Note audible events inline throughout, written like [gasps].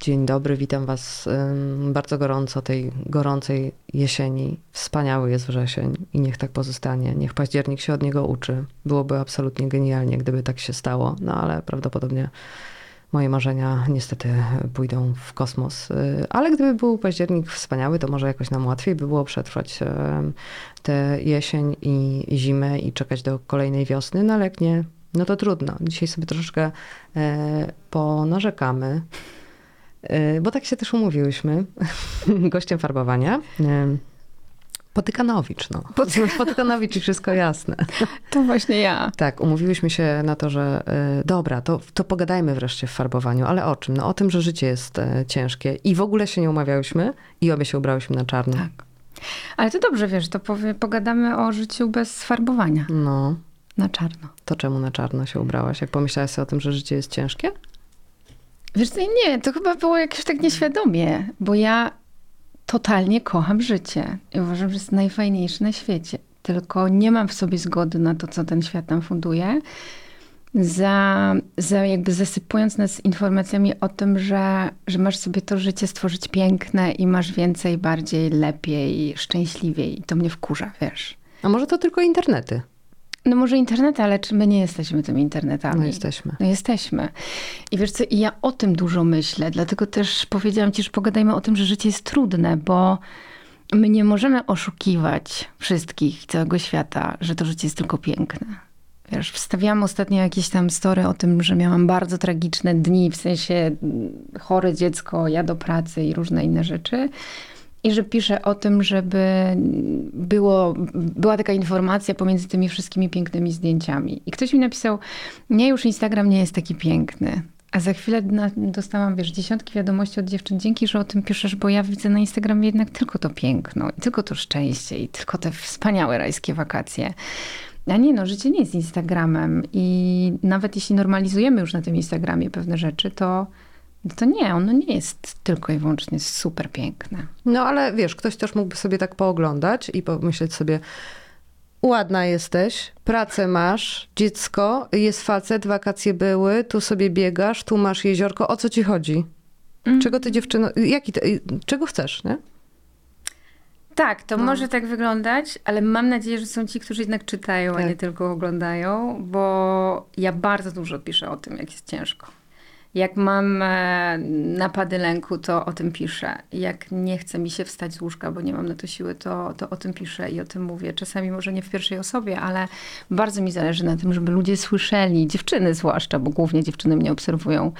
dzień dobry, witam Was bardzo gorąco tej gorącej jesieni. Wspaniały jest wrzesień i niech tak pozostanie. Niech październik się od niego uczy. Byłoby absolutnie genialnie, gdyby tak się stało, no ale prawdopodobnie moje marzenia niestety pójdą w kosmos. Y, Ale gdyby był październik wspaniały, to może jakoś nam łatwiej by było przetrwać tę jesień i zimę i czekać do kolejnej wiosny, no ale jak nie, no to trudno. Dzisiaj sobie troszeczkę e, ponarzekamy, bo tak się też umówiłyśmy. [laughs] Gościem farbowania. e, Potykanowicz, no. [laughs] Potykanowicz i wszystko jasne. [laughs] To właśnie ja. Tak, umówiłyśmy się na to, że y, dobra, to, to pogadajmy wreszcie w farbowaniu, ale o czym? No o tym, że życie jest y, ciężkie i w ogóle się nie umawiałyśmy i obie się ubrałyśmy na czarno. Tak. Ale to dobrze, wiesz, to powie, pogadamy o życiu bez farbowania. No, Na czarno. to czemu na czarno się ubrałaś? Jak pomyślałaś sobie o tym, że życie jest ciężkie? Wiesz nie, to chyba było jakieś tak nieświadomie, bo ja totalnie kocham życie. I uważam, że jest najfajniejsze na świecie. Tylko nie mam w sobie zgody na to, co ten świat nam funduje. Za, za jakby zasypując nas informacjami o tym, że, że masz sobie to życie stworzyć piękne i masz więcej, bardziej, lepiej, szczęśliwiej. I to mnie wkurza, wiesz. A może to tylko internety? No może internet, ale czy my nie jesteśmy tymi internetami? No jesteśmy. No jesteśmy. I wiesz co, i ja o tym dużo myślę, dlatego też powiedziałam ci, że pogadajmy o tym, że życie jest trudne, bo my nie możemy oszukiwać wszystkich, całego świata, że to życie jest tylko piękne. Wiesz, wstawiałam ostatnio jakieś tam story o tym, że miałam bardzo tragiczne dni, w sensie mm, chore dziecko, ja do pracy i różne inne rzeczy. I że piszę o tym, żeby było, była taka informacja pomiędzy tymi wszystkimi pięknymi zdjęciami. I ktoś mi napisał, nie, już Instagram nie jest taki piękny. A za chwilę dostałam, wiesz, dziesiątki wiadomości od dziewczyn. Dzięki, że o tym piszesz, bo ja widzę na Instagramie jednak tylko to piękno, i tylko to szczęście, i tylko te wspaniałe rajskie wakacje. A nie, no, życie nie jest Instagramem. I nawet jeśli normalizujemy już na tym Instagramie pewne rzeczy, to, to nie, ono nie jest tylko i wyłącznie super piękne. No ale wiesz, ktoś też mógłby sobie tak pooglądać i pomyśleć sobie, ładna jesteś, pracę masz, dziecko, jest facet, wakacje były, tu sobie biegasz, tu masz jeziorko, o co ci chodzi? Czego ty dziewczyno, jaki czego chcesz, nie? Tak, to może tak wyglądać, ale mam nadzieję, że są ci, którzy jednak czytają, a Tak. nie tylko oglądają, bo ja bardzo dużo piszę o tym, jak jest ciężko. Jak mam e, napady lęku, to o tym piszę. Jak nie chce mi się wstać z łóżka, bo nie mam na to siły, to, to o tym piszę i o tym mówię. Czasami może nie w pierwszej osobie, ale bardzo mi zależy na tym, żeby ludzie słyszeli, dziewczyny zwłaszcza, bo głównie dziewczyny mnie obserwują,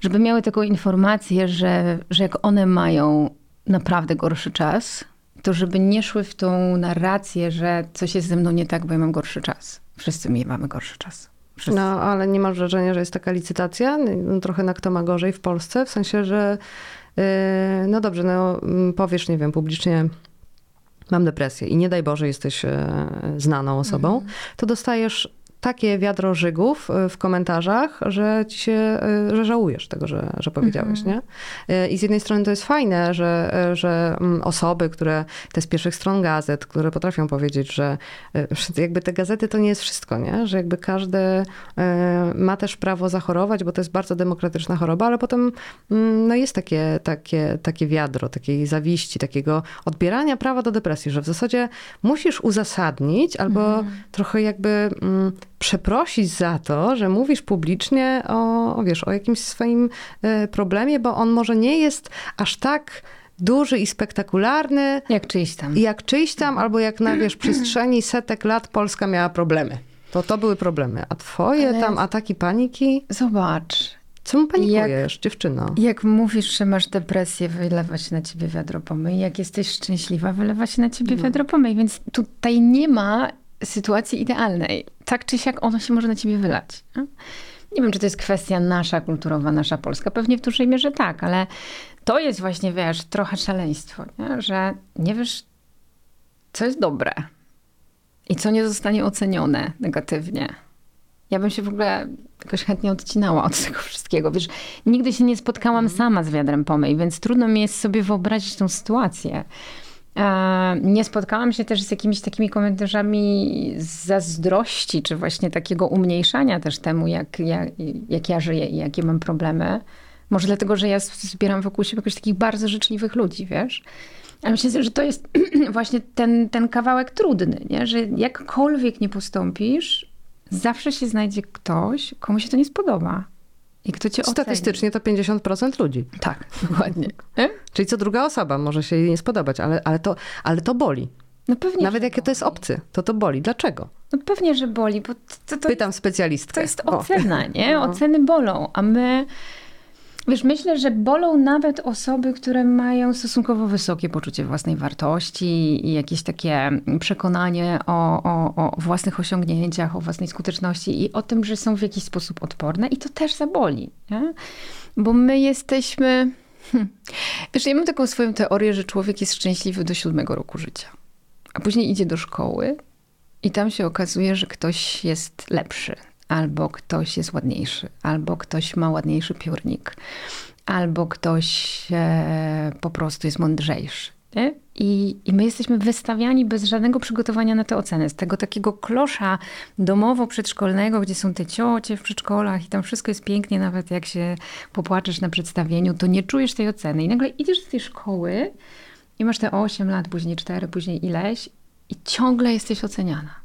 żeby miały taką informację, że, że jak one mają naprawdę gorszy czas, to żeby nie szły w tą narrację, że coś jest ze mną nie tak, bo ja mam gorszy czas. Wszyscy my mamy gorszy czas. Wszyscy. No, ale nie masz wrażenia, że jest taka licytacja? No, trochę na kto ma gorzej w Polsce? W sensie, że yy, no dobrze, no mm, powiesz, nie wiem, publicznie mam depresję i nie daj Boże jesteś e, znaną osobą, to dostajesz takie wiadro żygów e, w komentarzach, że ci się, e, że żałujesz tego, że, że powiedziałeś, nie? E, I z jednej strony to jest fajne, że, że mm, osoby, które, te z pierwszych stron gazet, które potrafią powiedzieć, że jakby te gazety to nie jest wszystko, nie? Że jakby każdy ma też prawo zachorować, bo to jest bardzo demokratyczna choroba, ale potem mm, no jest takie, takie, takie wiadro, takiej zawiści, takiego odbierania prawa do depresji, że w zasadzie musisz uzasadnić albo trochę jakby mm, przeprosić za to, że mówisz publicznie o, o, wiesz, o jakimś swoim e, problemie, bo on może nie jest aż tak duży i spektakularny, Jak czyjś tam. jak czyjś tam, albo jak na wiesz, [clears throat] przestrzeni setek lat Polska miała problemy. To to były problemy. A twoje Ale- tam ataki paniki? Zobacz, Czemu panikujesz, dziewczyno? jak mówisz, że masz depresję, wylewa się na ciebie wiadro pomyj. Jak jesteś szczęśliwa, wylewa się na ciebie wiadro pomyj. Więc tutaj nie ma sytuacji idealnej. Tak czy siak ono się może na ciebie wylać. nie? Nie wiem, czy to jest kwestia nasza, kulturowa, nasza polska. Pewnie w dużej mierze tak, ale to jest właśnie, wiesz, trochę szaleństwo, nie? że nie wiesz, co jest dobre i co nie zostanie ocenione negatywnie. Ja bym się w ogóle jakoś chętnie odcinała od [laughs] tego wszystkiego. Wiesz, nigdy się nie spotkałam sama z wiadrem pomyj, więc trudno mi jest sobie wyobrazić tą sytuację. E, Nie spotkałam się też z jakimiś takimi komentarzami zazdrości, czy właśnie takiego umniejszania też temu, jak, jak, jak ja żyję i jakie mam problemy. Może dlatego, że ja zbieram wokół siebie jakoś takich bardzo życzliwych ludzi, wiesz? Ale myślę, że to jest [clears throat] właśnie ten, ten kawałek trudny, nie? że jakkolwiek nie postąpisz, zawsze się znajdzie ktoś, komu się to nie spodoba. I kto cię oceni. Statystycznie to 50% ludzi. Tak, dokładnie. [laughs] Czyli co druga osoba może się jej nie spodobać, ale, ale, to, ale to boli. No pewnie, Nawet że jak to jest obcy, to to boli. Dlaczego? No pewnie, że boli, bo to, to, Pytam specjalistkę. to jest O. ocena, nie? No. Oceny bolą, a my... Wiesz, myślę, że bolą nawet osoby, które mają stosunkowo wysokie poczucie własnej wartości i jakieś takie przekonanie o, o, o własnych osiągnięciach, o własnej skuteczności i o tym, że są w jakiś sposób odporne i to też zaboli, nie? Bo my jesteśmy... Hmm. Wiesz, ja mam taką swoją teorię, że człowiek jest szczęśliwy do siódmego roku życia, a później idzie do szkoły i tam się okazuje, że ktoś jest lepszy, albo ktoś jest ładniejszy, albo ktoś ma ładniejszy piórnik, albo ktoś e, po prostu jest mądrzejszy. I, I my jesteśmy wystawiani bez żadnego przygotowania na te oceny. Z tego takiego klosza domowo-przedszkolnego, gdzie są te ciocie w przedszkolach i tam wszystko jest pięknie, nawet jak się popłaczesz na przedstawieniu, to nie czujesz tej oceny. I nagle idziesz z tej szkoły i masz te 8 lat, później 4, później ileś i ciągle jesteś oceniana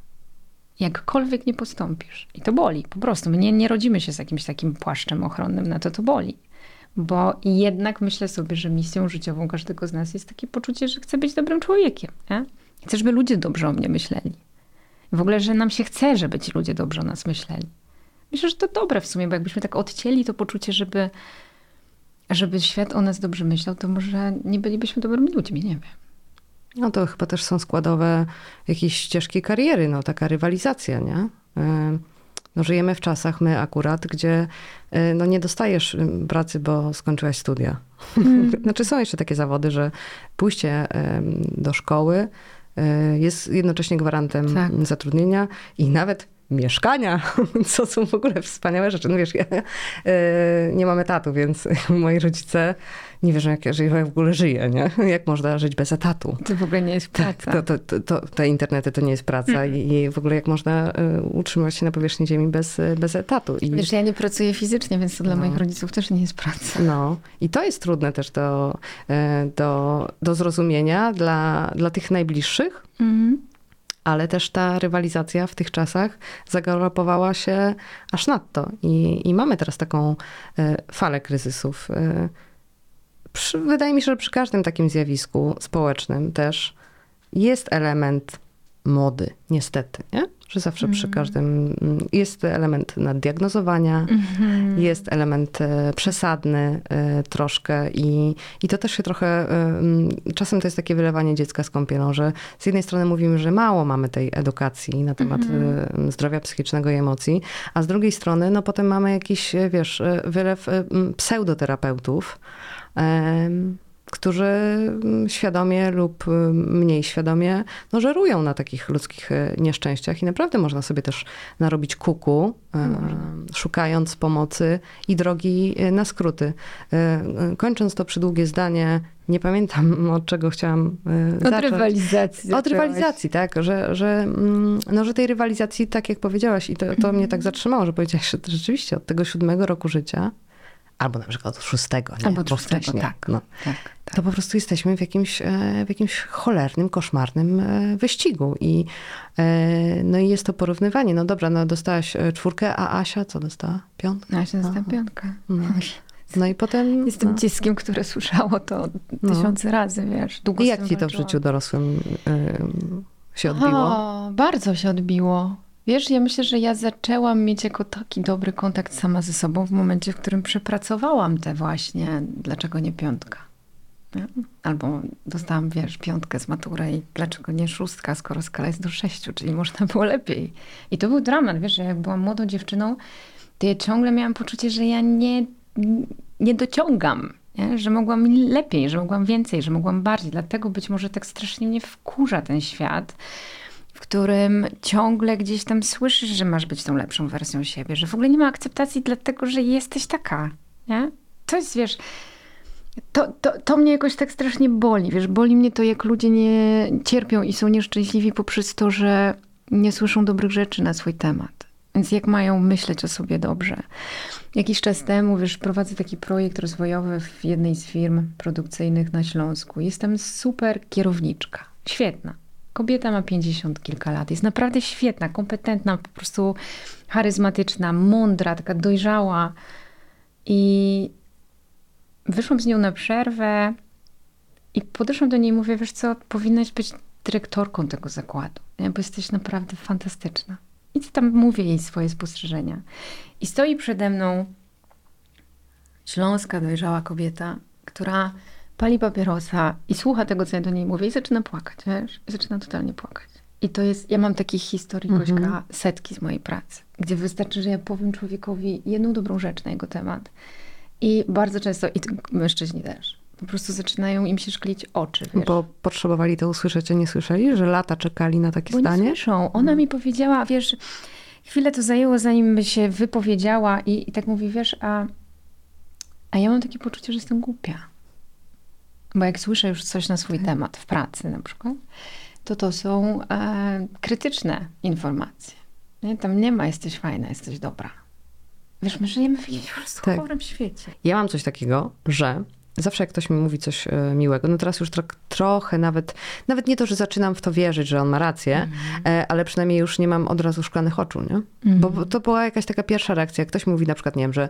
jakkolwiek nie postąpisz. I to boli, po prostu. My nie, nie rodzimy się z jakimś takim płaszczem ochronnym, na to to boli. Bo jednak myślę sobie, że misją życiową każdego z nas jest takie poczucie, że chcę być dobrym człowiekiem. Nie? Chcę, żeby ludzie dobrze o mnie myśleli. W ogóle, że nam się chce, żeby ci ludzie dobrze o nas myśleli. Myślę, że to dobre w sumie, bo jakbyśmy tak odcięli to poczucie, żeby, żeby świat o nas dobrze myślał, to może nie bylibyśmy dobrymi ludźmi, nie wiem. No to chyba też są składowe jakieś ścieżki kariery, no taka rywalizacja, nie? Y, No żyjemy w czasach, my akurat, gdzie y, no nie dostajesz y, pracy, bo skończyłaś studia. [laughs] Znaczy są jeszcze takie zawody, że pójście do szkoły y, jest jednocześnie gwarantem Tak. zatrudnienia i nawet mieszkania, [laughs] co są w ogóle wspaniałe rzeczy. No wiesz, ja [laughs] nie mam etatu, więc moi rodzice nie wierzą, jak jak w ogóle żyję, nie? [laughs] Jak można żyć bez etatu? To w ogóle nie jest praca. To, to, to, to, te internety to nie jest praca i, i w ogóle jak można y, utrzymywać się na powierzchni ziemi bez, y, bez etatu. I, Wiesz, ja nie pracuję fizycznie, więc to dla No. moich rodziców też nie jest praca. no, I to jest trudne też do, y, do, do zrozumienia dla, dla tych najbliższych, Mhm. ale też ta rywalizacja w tych czasach zagalopowała się aż nadto. I, i mamy teraz taką falę kryzysów. Przy, wydaje mi się, że przy każdym takim zjawisku społecznym też jest element mody, niestety, nie? Że zawsze przy każdym mm, jest element naddiagnozowania, jest element e, przesadny e, troszkę i, i to też się trochę, e, mm, czasem to jest takie wylewanie dziecka z kąpielą, że z jednej strony mówimy, że mało mamy tej edukacji na temat e, zdrowia psychicznego i emocji, a z drugiej strony, no potem mamy jakiś, wiesz, wylew e, m, pseudoterapeutów, którzy świadomie lub mniej świadomie no, żerują na takich ludzkich e, nieszczęściach i naprawdę można sobie też narobić kuku, e, szukając pomocy i drogi e, na skróty. Kończąc to przydługie zdanie, nie pamiętam [laughs] od czego chciałam Od zacząć. rywalizacji. Od rywalizacji, tak, że, że, mm, no, że tej rywalizacji, tak jak powiedziałaś, i to, to [laughs] mnie tak zatrzymało, że powiedziałaś, że rzeczywiście od tego siódmego roku życia, albo na przykład od szóstego, nie? Albo od szóstego, wcześniej, tak. No, Tak, tak. to po prostu jesteśmy w jakimś, e, w jakimś cholernym, koszmarnym e, wyścigu. I, e, no i jest to porównywanie. No dobra, no dostałaś czwórkę, a Asia co dostała? Piątkę? No, Aha. dostałam piątkę. No. [laughs] No i potem... Jestem no. dzieckiem, które słyszało to No. tysiące razy, wiesz. Długo I jak ci to w życiu dorosłym ym, się odbiło? O, bardzo się odbiło. Wiesz, ja myślę, że ja zaczęłam mieć jako taki dobry kontakt sama ze sobą w momencie, w którym przepracowałam te właśnie, dlaczego nie piątka. Nie? Albo dostałam, wiesz, piątkę z matury i dlaczego nie szóstka, skoro skala jest do sześciu, czyli można było lepiej. I to był dramat, wiesz, że jak byłam młodą dziewczyną, to ja ciągle miałam poczucie, że ja nie, nie dociągam. Nie? Że mogłam lepiej, że mogłam więcej, że mogłam bardziej. Dlatego być może tak strasznie mnie wkurza ten świat, którym ciągle gdzieś tam słyszysz, że masz być tą lepszą wersją siebie, że w ogóle nie ma akceptacji dlatego, że jesteś taka, nie? To jest, wiesz, to, to, to mnie jakoś tak strasznie boli, wiesz, boli mnie to, jak ludzie nie cierpią i są nieszczęśliwi poprzez to, że nie słyszą dobrych rzeczy na swój temat. Więc jak mają myśleć o sobie dobrze? Jakiś czas temu, wiesz, prowadzę taki projekt rozwojowy w jednej z firm produkcyjnych na Śląsku. Jestem super kierowniczka. Świetna. Kobieta ma 50 kilka lat. Jest naprawdę świetna, kompetentna, po prostu charyzmatyczna, mądra, taka dojrzała. I wyszłam z nią na przerwę i podeszłam do niej i mówię, wiesz co, powinnaś być dyrektorką tego zakładu, bo jesteś naprawdę fantastyczna. I tam mówię jej swoje spostrzeżenia. I stoi przede mną śląska, dojrzała kobieta, która pali papierosa i słucha tego, co ja do niej mówię i zaczyna płakać, wiesz? I zaczyna totalnie płakać. I to jest, ja mam takich historii, Gośka, Mhm. setki z mojej pracy, gdzie wystarczy, że ja powiem człowiekowi jedną dobrą rzecz na jego temat. I bardzo często, i mężczyźni też, po prostu zaczynają im się szklić oczy, wiesz? Bo potrzebowali to usłyszeć, a nie słyszeli, że lata czekali na takie Bo nie słyszą. Ona mi powiedziała, wiesz, chwilę to zajęło, zanim by się wypowiedziała i, i tak mówi, wiesz, a, a ja mam takie poczucie, że jestem głupia. Bo jak słyszę już coś na swój temat w pracy na przykład, to to są e, krytyczne informacje. Nie? Tam nie ma jesteś fajna, jesteś dobra. Wiesz, my żyjemy w jakimś Tak. chorym świecie. Ja mam coś takiego, że zawsze jak ktoś mi mówi coś e, miłego, no teraz już tro, trochę nawet, nawet nie to, że zaczynam w to wierzyć, że on ma rację, e, ale przynajmniej już nie mam od razu szklanych oczu, nie? Bo, bo to była jakaś taka pierwsza reakcja. Jak ktoś mówi na przykład, nie wiem, że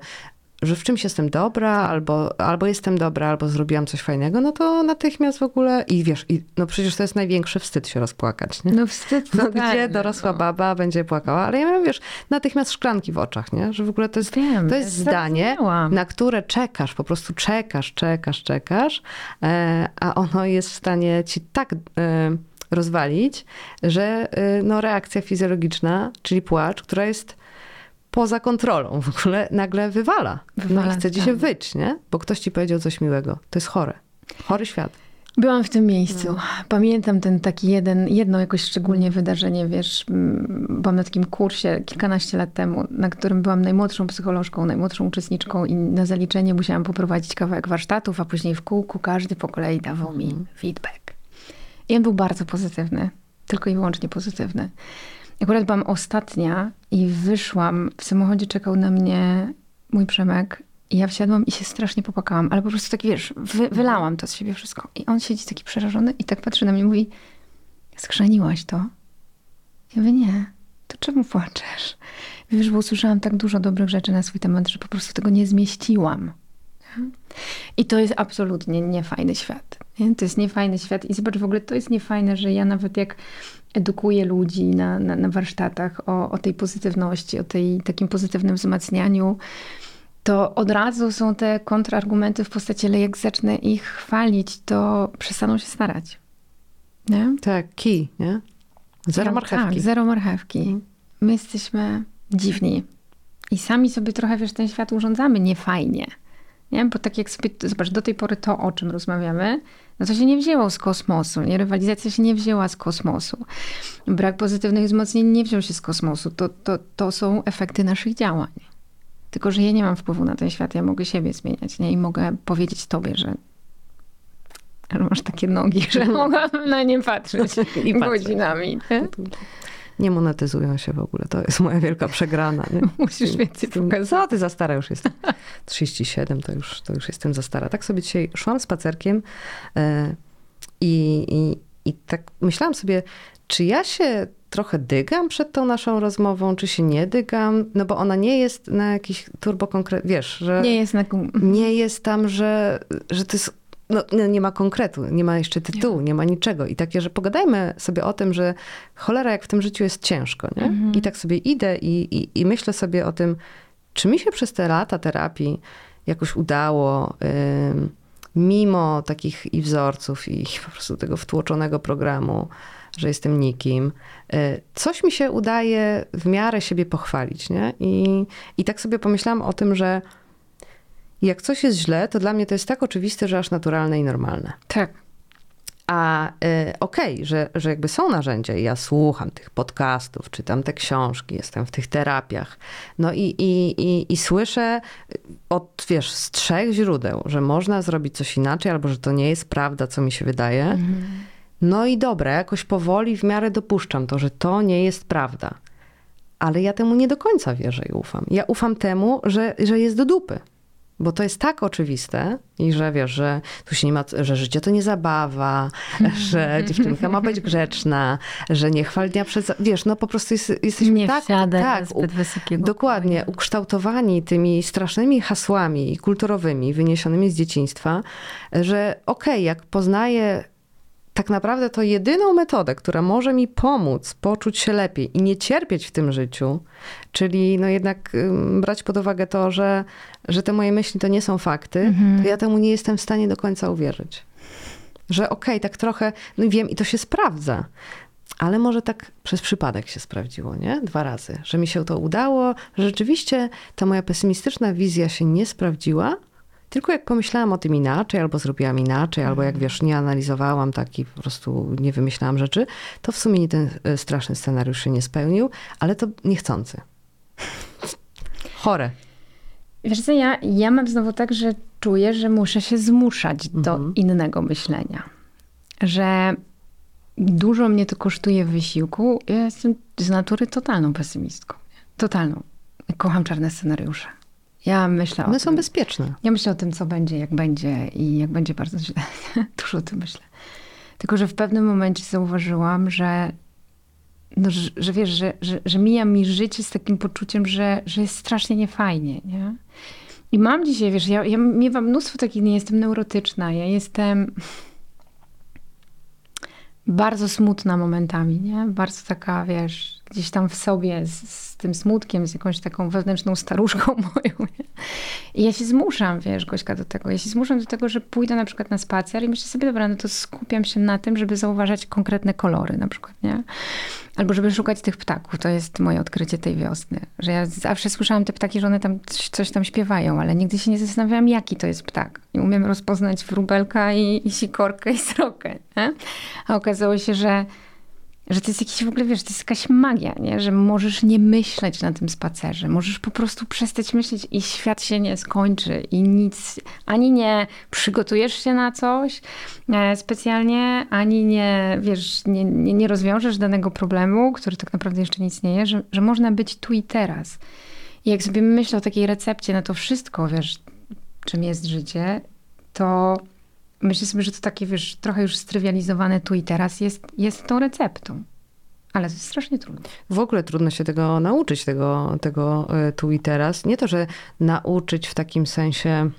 że w czymś jestem dobra, albo, albo jestem dobra, albo zrobiłam coś fajnego, no to natychmiast w ogóle i wiesz, i, no przecież to jest największy wstyd się rozpłakać, nie? No wstyd. No totalny, gdzie dorosła no. baba będzie płakała, ale ja miałam, wiesz, natychmiast szklanki w oczach, nie? Że w ogóle to jest, Wiem, to jest zdanie, na które czekasz, po prostu czekasz, czekasz, czekasz, e, a ono jest w stanie ci tak e, rozwalić, że e, no, reakcja fizjologiczna, czyli płacz, która jest poza kontrolą w ogóle, nagle wywala. No Wywala, i chce ci tak. się wyć, nie? Bo ktoś ci powiedział coś miłego. To jest chore. Chory świat. Byłam w tym miejscu. Pamiętam ten taki jeden, jedno jakoś szczególnie wydarzenie, wiesz, byłam na takim kursie kilkanaście lat temu, na którym byłam najmłodszą psycholożką, najmłodszą uczestniczką i na zaliczenie musiałam poprowadzić kawałek warsztatów, a później w kółku każdy po kolei dawał mi feedback. I on był bardzo pozytywny, tylko i wyłącznie pozytywny. Akurat byłam ostatnia i wyszłam, w samochodzie czekał na mnie mój Przemek i ja wsiadłam i się strasznie popłakałam, ale po prostu tak, wiesz, wy, wylałam to z siebie wszystko. I on siedzi taki przerażony i tak patrzy na mnie i mówi, skrzaniłaś to? Ja mówię, nie, to czemu płaczesz? Wiesz, bo usłyszałam tak dużo dobrych rzeczy na swój temat, że po prostu tego nie zmieściłam. I to jest absolutnie niefajny świat. To jest niefajny świat. I zobacz, w ogóle to jest niefajne, że ja nawet jak edukuję ludzi na, na, na warsztatach o, o tej pozytywności, o tej takim pozytywnym wzmacnianiu, to od razu są te kontrargumenty w postaci, ale jak zacznę ich chwalić, to przestaną się starać. Nie? Tak, kij, nie? Zero Ja- marchewki. Tak, zero marchewki. My jesteśmy dziwni. I sami sobie trochę, wiesz, ten świat urządzamy niefajnie. Nie? Bo tak jak sobie, zobacz, do tej pory to, o czym rozmawiamy, no to się nie wzięło z kosmosu. Nie? Rywalizacja się nie wzięła z kosmosu. Brak pozytywnych wzmocnień nie wziął się z kosmosu. To, to, to są efekty naszych działań. Tylko, że ja nie mam wpływu na ten świat. Ja mogę siebie zmieniać. Nie? I mogę powiedzieć tobie, że że masz takie nogi, że mogłabym na nie patrzeć [laughs] I godzinami. Nie? Nie monetyzują się w ogóle. To jest moja wielka przegrana. Nie? [laughs] Musisz więcej pokazać. Co ty za stara już jestem? 37 to już, to już jestem za stara. Tak sobie dzisiaj szłam spacerkiem e, i, i, i tak myślałam sobie, czy ja się trochę dygam przed tą naszą rozmową, czy się nie dygam, no bo ona nie jest na jakiś turbo konkret, wiesz, że Nie jest na... nie jest tam, że, że to jest. No, nie ma konkretu, nie ma jeszcze tytułu, nie ma niczego. I takie, że pogadajmy sobie o tym, że cholera, jak w tym życiu jest ciężko, nie? I tak sobie idę i, i, i myślę sobie o tym, czy mi się przez te lata terapii jakoś udało, mimo takich i wzorców, i [laughs] po prostu tego wtłoczonego programu, że jestem nikim, y, coś mi się udaje w miarę siebie pochwalić, nie? I, i tak sobie pomyślałam o tym, że jak coś jest źle, to dla mnie to jest tak oczywiste, że aż naturalne i normalne. Tak. A y, okej, że, że jakby są narzędzia i ja słucham tych podcastów, czytam te książki, jestem w tych terapiach. No i, i, i, i słyszę od, wiesz, z trzech źródeł, że można zrobić coś inaczej, albo że to nie jest prawda, co mi się wydaje. No i dobra, jakoś powoli w miarę dopuszczam to, że to nie jest prawda. Ale ja temu nie do końca wierzę i ufam. Ja ufam temu, że, że jest do dupy. Bo to jest tak oczywiste i że wiesz, że tu się nie ma, że życie to nie zabawa, [laughs] że dziewczynka ma być grzeczna, że nie chwal dnia przed, wiesz, no po prostu jest, jesteśmy Nie tak, tak, zbyt wysokiego dokładnie, ukształtowani tymi strasznymi hasłami kulturowymi wyniesionymi z dzieciństwa, że okej, okay, jak poznaję tak naprawdę to jedyną metodę, która może mi pomóc poczuć się lepiej i nie cierpieć w tym życiu, czyli no jednak brać pod uwagę to, że, że te moje myśli to nie są fakty, mhm. to ja temu nie jestem w stanie do końca uwierzyć. Że okej, okay, tak trochę, no wiem i to się sprawdza. Ale może tak przez przypadek się sprawdziło, nie? Dwa razy. Że mi się to udało, że rzeczywiście ta moja pesymistyczna wizja się nie sprawdziła, tylko jak pomyślałam o tym inaczej, albo zrobiłam inaczej, albo jak wiesz, nie analizowałam tak i po prostu nie wymyślałam rzeczy, to w sumie ten e, straszny scenariusz się nie spełnił, ale to niechcący. [laughs] Chore. Wiesz co, ja, ja mam znowu tak, że czuję, że muszę się zmuszać do mhm. innego myślenia. Że dużo mnie to kosztuje wysiłku. Ja jestem z natury totalną pesymistką. Totalną. Kocham czarne scenariusze. Ja myślę One są tym. bezpieczne. Ja myślę o tym, co będzie, jak będzie i jak będzie bardzo źle. [laughs] Dużo o tym myślę. Tylko, że w pewnym momencie zauważyłam, że, no, że, że wiesz, że, że, że mija mi życie z takim poczuciem, że, że jest strasznie niefajnie, nie? I mam dzisiaj, wiesz, ja, ja miewam mnóstwo takich, nie jestem neurotyczna, ja jestem bardzo smutna momentami, nie? Bardzo taka, wiesz, gdzieś tam w sobie z, z tym smutkiem, z jakąś taką wewnętrzną staruszką [laughs] moją. I ja się zmuszam, wiesz, Gośka, do tego. Ja się zmuszam do tego, że pójdę na przykład na spacer i myślę sobie, dobra, no to skupiam się na tym, żeby zauważać konkretne kolory na przykład, nie? Albo żeby szukać tych ptaków. To jest moje odkrycie tej wiosny. Że ja zawsze słyszałam te ptaki, że one tam coś tam śpiewają, ale nigdy się nie zastanawiałam, jaki to jest ptak. I umiem rozpoznać wróbelka i, i sikorkę i srokę. Nie? A okazało się, że że to jest jakiś w ogóle, wiesz, to jest jakaś magia, nie? że możesz nie myśleć na tym spacerze, możesz po prostu przestać myśleć i świat się nie skończy i nic, ani nie przygotujesz się na coś e, specjalnie, ani nie, wiesz, nie, nie, nie rozwiążesz danego problemu, który tak naprawdę jeszcze nie istnieje, że, że można być tu i teraz. I jak sobie myślę o takiej recepcie na to wszystko, wiesz, czym jest życie, to Myślę sobie, że to takie, wiesz, trochę już strywializowane tu i teraz jest, jest tą receptą. Ale to jest strasznie trudne. W ogóle trudno się tego nauczyć, tego, tego e, tu i teraz. Nie to, że nauczyć w takim sensie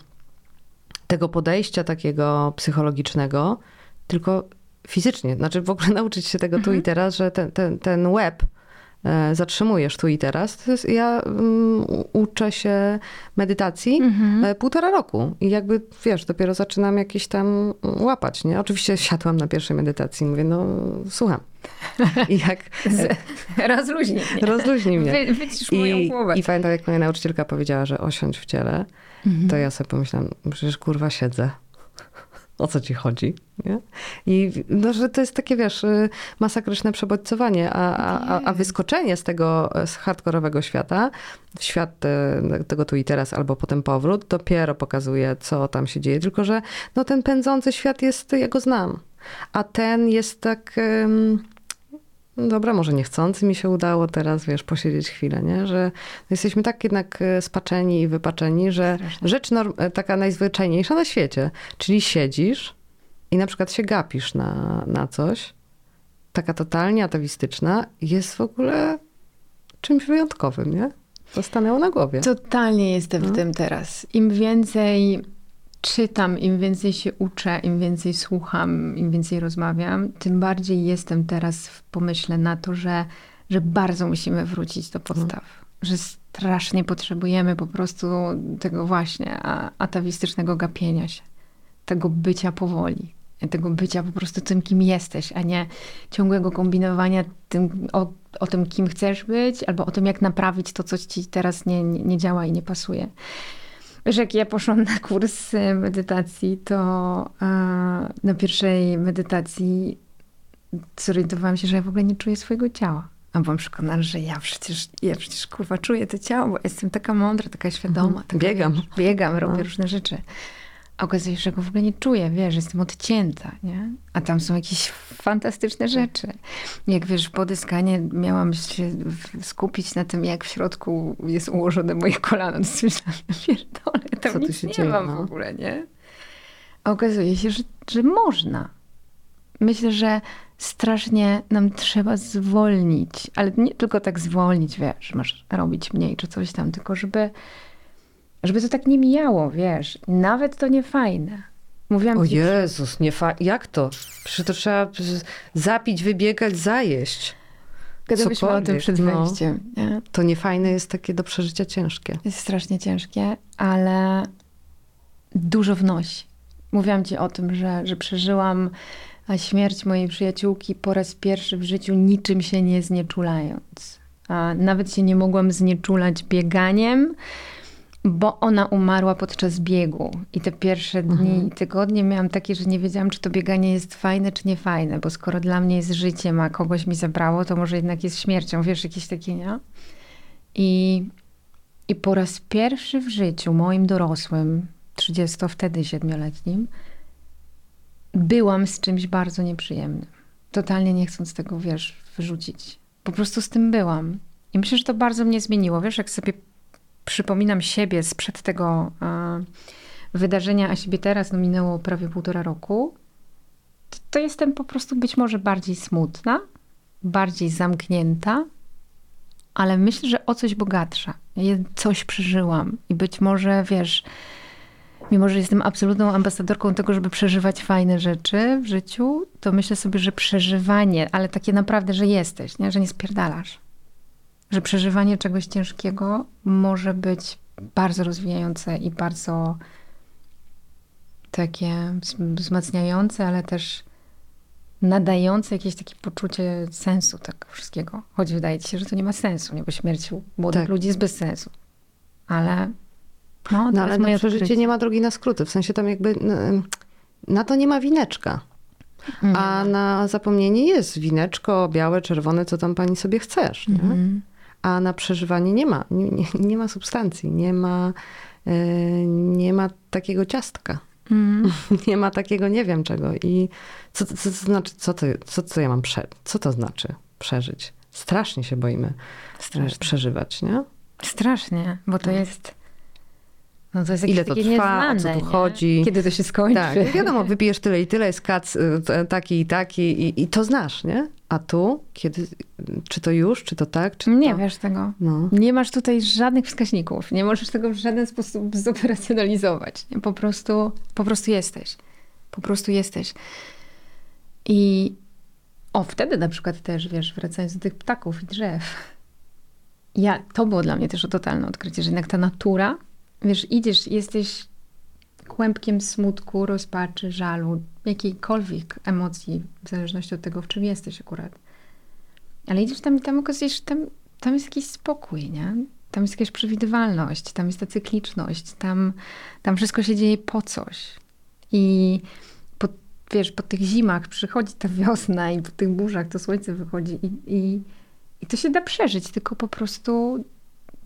tego podejścia takiego psychologicznego, tylko fizycznie. Znaczy w ogóle [laughs] nauczyć się tego tu i mhm. teraz, że ten, ten, ten web E, zatrzymujesz tu i teraz. Jest, ja um, uczę się medytacji mhm. E, półtora roku i jakby, wiesz, dopiero zaczynam jakieś tam łapać, nie? Oczywiście [laughs] siadłam na pierwszej medytacji i mówię, no słucham. I jak... [laughs] rozluźnij mnie. Rozluźnij mnie. Wy, wycisz moją I, głowę. I pamiętam, jak moja nauczycielka powiedziała, że osiądź w ciele, mhm. to ja sobie pomyślałam, przecież kurwa siedzę o co ci chodzi. Nie? I no, że to jest takie, wiesz, y, masakryczne przebodźcowanie, a, a, a wyskoczenie z tego z hardkorowego świata, w świat te, tego tu i teraz, albo potem powrót, dopiero pokazuje, co tam się dzieje. Tylko, że no, ten pędzący świat jest, ja go znam. A ten jest tak... Um, dobra, może niechcący mi się udało teraz, wiesz, posiedzieć chwilę, nie? Że jesteśmy tak jednak e, spaczeni i wypaczeni, że rzecz e, taka najzwyczajniejsza na świecie, czyli siedzisz i na przykład się gapisz na, na coś, taka totalnie atawistyczna, jest w ogóle czymś wyjątkowym, nie? To stanęło na głowie. Totalnie jestem no. w tym teraz. Im więcej czytam, im więcej się uczę, im więcej słucham, im więcej rozmawiam, tym bardziej jestem teraz w pomyśle na to, że, że bardzo musimy wrócić do podstaw. Mhm. Że strasznie potrzebujemy po prostu tego właśnie atawistycznego gapienia się, tego bycia powoli, tego bycia po prostu tym, kim jesteś, a nie ciągłego kombinowania tym, o, o tym, kim chcesz być, albo o tym, jak naprawić to, co ci teraz nie, nie, nie działa i nie pasuje. Wiesz, jak ja poszłam na kurs y, medytacji, to e, na pierwszej medytacji zorientowałam się, że ja w ogóle nie czuję swojego ciała. A byłam przekonana, że ja przecież, ja przecież kurwa czuję to ciało, bo jestem taka mądra, taka świadoma. Mhm. Taka, Biegam. Wiesz, biegam, robię No. różne rzeczy. A okazuje się, że go w ogóle nie czuję, wiesz, jestem odcięta, nie? A tam są jakieś fantastyczne rzeczy. Jak wiesz, po dyskanie miałam się skupić na tym, jak w środku jest ułożone moje kolano. To sobie myślałam, pierdolę, tam Co nic się nie dzieje, mam no? w ogóle, nie? A okazuje się, że, że można. Myślę, że strasznie nam trzeba zwolnić, ale nie tylko tak zwolnić, wiesz, masz robić mniej czy coś tam, tylko żeby, żeby to tak nie mijało, wiesz. Nawet to nie fajne. Mówiłam O ci, Jezus, nie fa- jak to? Przecież to trzeba zapić, wybiegać, zajeść. gadałyśmy o tym przed no. wejściem. Nie? To niefajne jest takie do przeżycia ciężkie. Jest strasznie ciężkie, ale dużo wnosi. Mówiłam ci o tym, że, że przeżyłam śmierć mojej przyjaciółki po raz pierwszy w życiu, niczym się nie znieczulając. A nawet się nie mogłam znieczulać bieganiem, bo ona umarła podczas biegu. I te pierwsze dni i tygodnie miałam takie, że nie wiedziałam, czy to bieganie jest fajne, czy nie fajne, bo skoro dla mnie jest życiem, a kogoś mi zabrało, to może jednak jest śmiercią. Wiesz, jakieś takie, nie? I, I po raz pierwszy w życiu, moim dorosłym, 30 wtedy siedmioletnim, byłam z czymś bardzo nieprzyjemnym. Totalnie nie chcąc tego, wiesz, wyrzucić. Po prostu z tym byłam. I myślę, że to bardzo mnie zmieniło. Wiesz, jak sobie przypominam siebie sprzed tego e, wydarzenia, a siebie teraz, no minęło prawie półtora roku, to, to jestem po prostu być może bardziej smutna, bardziej zamknięta, ale myślę, że o coś bogatsza. Ja coś przeżyłam i być może, wiesz, mimo że jestem absolutną ambasadorką tego, żeby przeżywać fajne rzeczy w życiu, to myślę sobie, że przeżywanie, ale takie naprawdę, że jesteś, nie? że nie spierdalasz. Że przeżywanie czegoś ciężkiego może być bardzo rozwijające i bardzo takie wzm- wzmacniające, ale też nadające jakieś takie poczucie sensu tego wszystkiego. Choć wydaje ci się, że to nie ma sensu, nie? bo śmierć młodych Tak. ludzi jest bez sensu. Ale no, to No ale moje przeżycie odkrycie. nie ma drogi na skróty. W sensie tam jakby no, na to nie ma wineczka. Nie A na zapomnienie jest wineczko białe, czerwone, co tam pani sobie chcesz. Nie? Mhm. A na przeżywanie nie ma. Nie, nie, ma substancji, nie ma, e, nie ma takiego ciastka. Mhm. [laughs] Nie ma takiego nie wiem czego. I co, co, co znaczy, co to, co, co ja mam prze, co to znaczy przeżyć? Strasznie się boimy e, Strasznie. przeżywać, nie? Strasznie, bo to jest. No to jest Ile to trwa, o nieznane, co tu nie? chodzi? Kiedy to się skończy. Tak, no wiadomo, wypijesz tyle i tyle, jest kac y, taki i taki i, i to znasz, nie? A tu, kiedy, czy to już, czy to tak, czy Nie to... wiesz tego. No. Nie masz tutaj żadnych wskaźników. Nie możesz tego w żaden sposób [laughs] zoperacjonalizować. Po, prostu, po prostu jesteś. Po prostu jesteś. I o, wtedy na przykład też, wiesz, wracając do tych ptaków i drzew. Ja, to było dla mnie też totalne odkrycie, że jednak ta natura, wiesz, idziesz, jesteś kłębkiem smutku, rozpaczy, żalu, jakiejkolwiek emocji, w zależności od tego, w czym jesteś akurat. Ale idziesz tam i tam okazuje się, że tam, tam jest jakiś spokój, nie? Tam jest jakaś przewidywalność, tam jest ta cykliczność, tam, tam wszystko się dzieje po coś. I po, wiesz, po tych zimach przychodzi ta wiosna i po tych burzach to słońce wychodzi i, i, i to się da przeżyć, tylko po prostu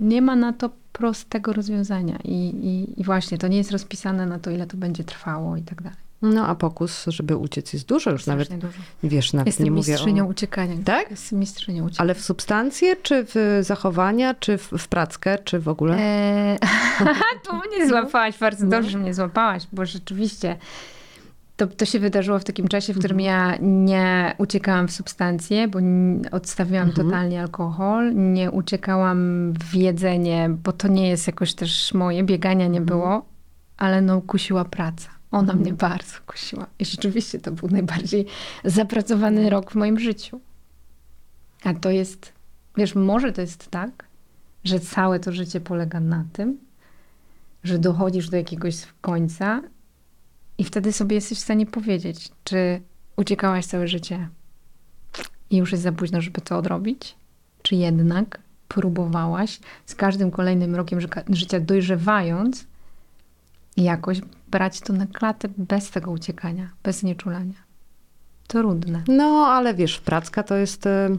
nie ma na to prostego rozwiązania. I, i, I właśnie to nie jest rozpisane na to, ile to będzie trwało i tak dalej. no a pokus, żeby uciec jest dużo już nawet, Strasznie dużo. wiesz, nawet Jestem nie mówię mistrzynią o... uciekania. Tak? Jestem mistrzynią uciekania. Ale w substancje, czy w zachowania, czy w, w prackę, czy w ogóle? Eee, [laughs] tu mnie złapałaś, bardzo No. dobrze, że mnie złapałaś, bo rzeczywiście to, to się wydarzyło w takim czasie, w którym ja nie uciekałam w substancje, bo odstawiłam Mhm. totalnie alkohol, nie uciekałam w jedzenie, bo to nie jest jakoś też moje, biegania nie było, ale no kusiła praca. Ona mnie bardzo kusiła. I rzeczywiście to był najbardziej zapracowany rok w moim życiu. A to jest, wiesz, może to jest tak, że całe to życie polega na tym, że dochodzisz do jakiegoś końca i wtedy sobie jesteś w stanie powiedzieć, czy uciekałaś całe życie i już jest za późno, żeby to odrobić, czy jednak próbowałaś z każdym kolejnym rokiem życia dojrzewając, jakoś brać to na klatę bez tego uciekania, bez nieczulania. Trudne. No, ale wiesz, pracka to jest... e,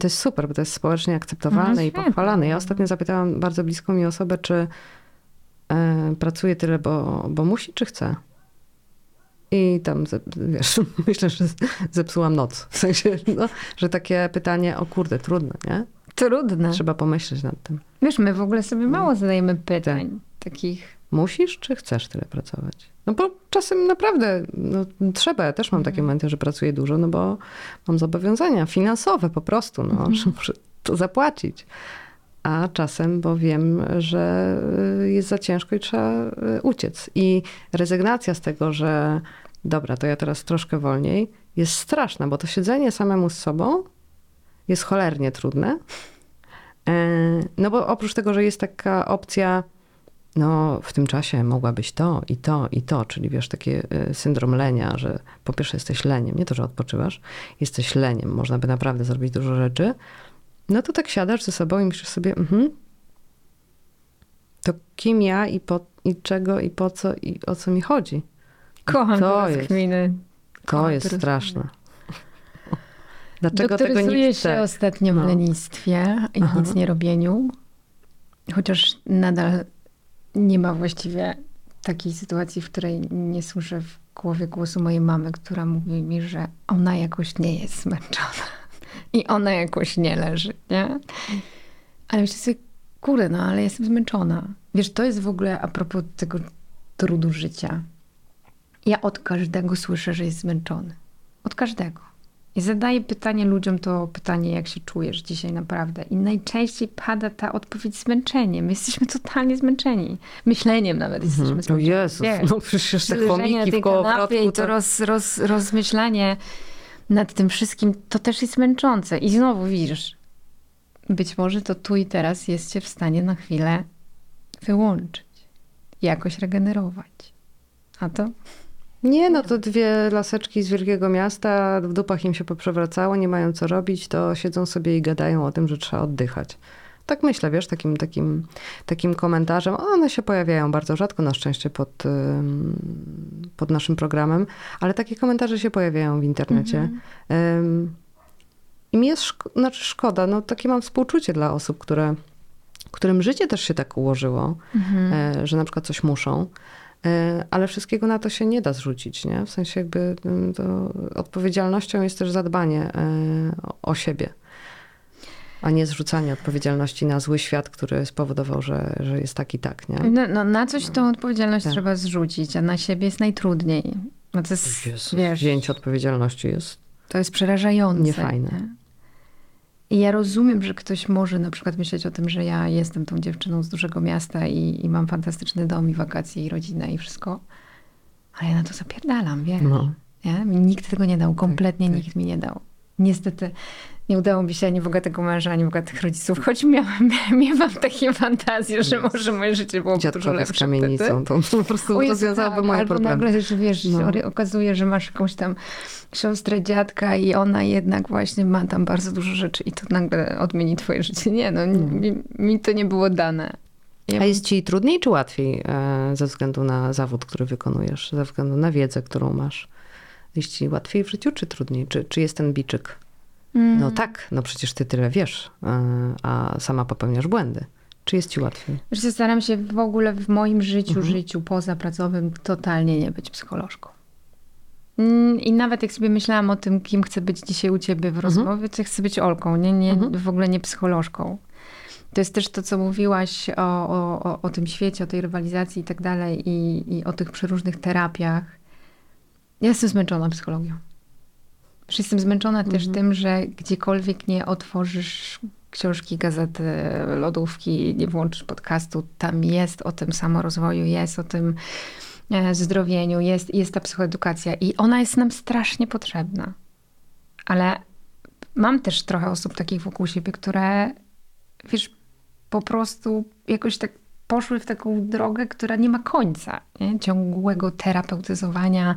To jest super, bo to jest społecznie akceptowalne No i pochwalane. Ja ostatnio zapytałam bardzo bliską mi osobę, czy e, pracuje tyle, bo, bo musi, czy chce. I tam, wiesz, [laughs] myślę, że zepsułam noc. [laughs] W sensie, no, że takie pytanie, o kurde, trudne, nie? Trudne. Trzeba pomyśleć nad tym. Wiesz, my w ogóle sobie mało zadajemy pytań takich. Musisz, czy chcesz tyle pracować? No bo czasem naprawdę no, trzeba. Ja też mam takie momenty, że pracuję dużo, no bo mam zobowiązania finansowe po prostu, no, [laughs] muszę to zapłacić. A czasem, bo wiem, że y, jest za ciężko i trzeba y, uciec. I rezygnacja z tego, że dobra, to ja teraz troszkę wolniej, jest straszna, bo to siedzenie samemu z sobą jest cholernie trudne. E, No bo oprócz tego, że jest taka opcja, no w tym czasie mogłabyś to i to i to, czyli wiesz, taki e, syndrom lenia, że po pierwsze jesteś leniem, nie to, że odpoczywasz, jesteś leniem, można by naprawdę zrobić dużo rzeczy, no to tak siadasz ze sobą i myślisz sobie, mhm, to kim ja i, po, i czego i po co i o co mi chodzi? Kocham To jest- rozkminy. To jest straszne. [laughs] Dlaczego tego nie się chcę? ostatnio w No. lenistwie i Aha. nic nie robieniu. Chociaż nadal nie ma właściwie takiej sytuacji, w której nie słyszę w głowie głosu mojej mamy, która mówi mi, że ona jakoś nie jest zmęczona. I ona jakoś nie leży, nie? Ale myślę sobie, kurde, no ale jestem zmęczona. Wiesz, to jest w ogóle a propos tego trudu życia. Ja od każdego słyszę, że jest zmęczony. Od każdego. I zadaję pytanie ludziom to pytanie, jak się czujesz dzisiaj naprawdę. I najczęściej pada ta odpowiedź zmęczeniem. My jesteśmy totalnie zmęczeni. Myśleniem nawet jesteśmy Mhm. O zmęczeni. Jezus, Wiesz, no przecież te chomiki w i to roz, roz, rozmyślanie nad tym wszystkim, to też jest męczące. I znowu widzisz, być może to tu i teraz jest w stanie na chwilę wyłączyć. Jakoś regenerować. A to Nie, no to dwie laseczki z wielkiego miasta, w dupach im się poprzewracało, nie mają co robić, to siedzą sobie i gadają o tym, że trzeba oddychać. Tak myślę, wiesz, takim, takim, takim komentarzem. One się pojawiają bardzo rzadko na szczęście pod, pod naszym programem, ale takie komentarze się pojawiają w internecie. Ym, I mi jest szko- znaczy szkoda, no takie mam współczucie dla osób, które, którym życie też się tak ułożyło, e, że na przykład coś muszą. E, Ale wszystkiego na to się nie da zrzucić, nie? W sensie jakby to odpowiedzialnością jest też zadbanie e, o siebie, a nie zrzucanie odpowiedzialności na zły świat, który spowodował, że, że jest tak i tak, nie? No, no, na coś tą odpowiedzialność Tak. trzeba zrzucić, a na siebie jest najtrudniej. No to jest, Jezus, wiesz, wzięcie odpowiedzialności jest to jest przerażające. niefajne. nie? I ja rozumiem, że ktoś może na przykład myśleć o tym, że ja jestem tą dziewczyną z dużego miasta i, i mam fantastyczny dom i wakacje i rodzinę i wszystko. Ale ja na to zapierdalam, wiesz. No. Nie? Mi nikt tego nie dał, kompletnie tak. nikt mi nie dał. Niestety nie udało mi się ani bogatego męża, ani bogatych rodziców, choć miałam, [laughs] miałam takie fantazje, że może moje życie było dużo Dziadkowie z lepsze kamienicą, wtedy. to po prostu Jezu, rozwiązałoby tak, moje albo problemy. nagle, że wiesz, No. okazuje, że masz jakąś tam siostrę, dziadka i ona jednak właśnie ma tam bardzo dużo rzeczy i to nagle odmieni twoje życie. Nie, no mi, mi to nie było dane. Ja A jest ci trudniej czy łatwiej e, ze względu na zawód, który wykonujesz, ze względu na wiedzę, którą masz? Jest ci łatwiej w życiu, czy trudniej? Czy, czy jest ten biczyk? Mm. No tak, no przecież ty tyle wiesz, e, a sama popełniasz błędy. Czy jest ci łatwiej? Wiesz, staram się w ogóle w moim życiu, Mhm. życiu pozapracowym totalnie nie być psycholożką. Mm, I nawet jak sobie myślałam o tym, kim chcę być dzisiaj u ciebie w rozmowie, to chcę być Olką, nie, nie, Mhm. w ogóle nie psycholożką. To jest też to, co mówiłaś o, o, o, o tym świecie, o tej rywalizacji i tak dalej i, i o tych przeróżnych terapiach. Ja jestem zmęczona psychologią. Już jestem zmęczona też tym, że gdziekolwiek nie otworzysz książki, gazety, lodówki, nie włączysz podcastu, tam jest o tym samorozwoju, jest o tym e, zdrowieniu, jest, jest ta psychoedukacja i ona jest nam strasznie potrzebna. Ale mam też trochę osób takich wokół siebie, które wiesz, po prostu jakoś tak poszły w taką drogę, która nie ma końca. Nie? Ciągłego terapeutyzowania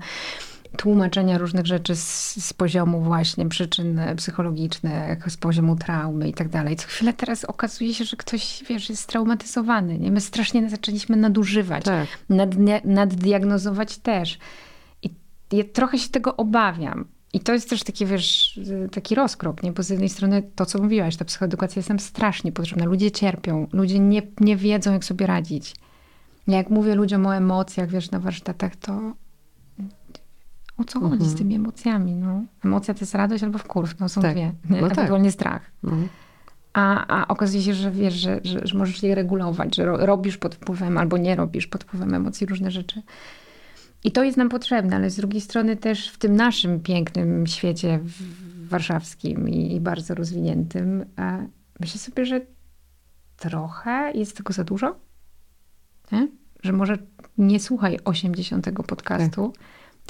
tłumaczenia różnych rzeczy z, z poziomu właśnie przyczyn psychologicznych, z poziomu traumy i tak dalej. Co chwilę teraz okazuje się, że ktoś, wiesz, jest traumatyzowany. Nie? My strasznie zaczęliśmy nadużywać, Tak. naddia- naddiagnozować też. I ja trochę się tego obawiam. I to jest też taki, wiesz, taki rozkrok, nie? Bo z jednej strony to, co mówiłaś, ta psychoedukacja jest nam strasznie potrzebna. Ludzie cierpią, ludzie nie, nie wiedzą, jak sobie radzić. Jak mówię ludziom o emocjach, wiesz, na warsztatach, to o co chodzi Mhm. z tymi emocjami, no? Emocja to jest radość albo wkurw, no są Tak. dwie. Nie? No tak. Ewentualnie strach. No. A, a okazuje się, że wiesz, że, że, że możesz je regulować, że ro, robisz pod wpływem albo nie robisz pod wpływem emocji różne rzeczy. I to jest nam potrzebne, ale z drugiej strony też w tym naszym pięknym świecie warszawskim i, i bardzo rozwiniętym, e, myślę sobie, że trochę jest tego za dużo. Nie? Że może nie słuchaj 80 podcastu,